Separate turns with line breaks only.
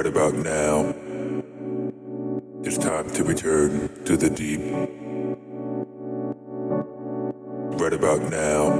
right about now. It's time to return to the deep. Right about now.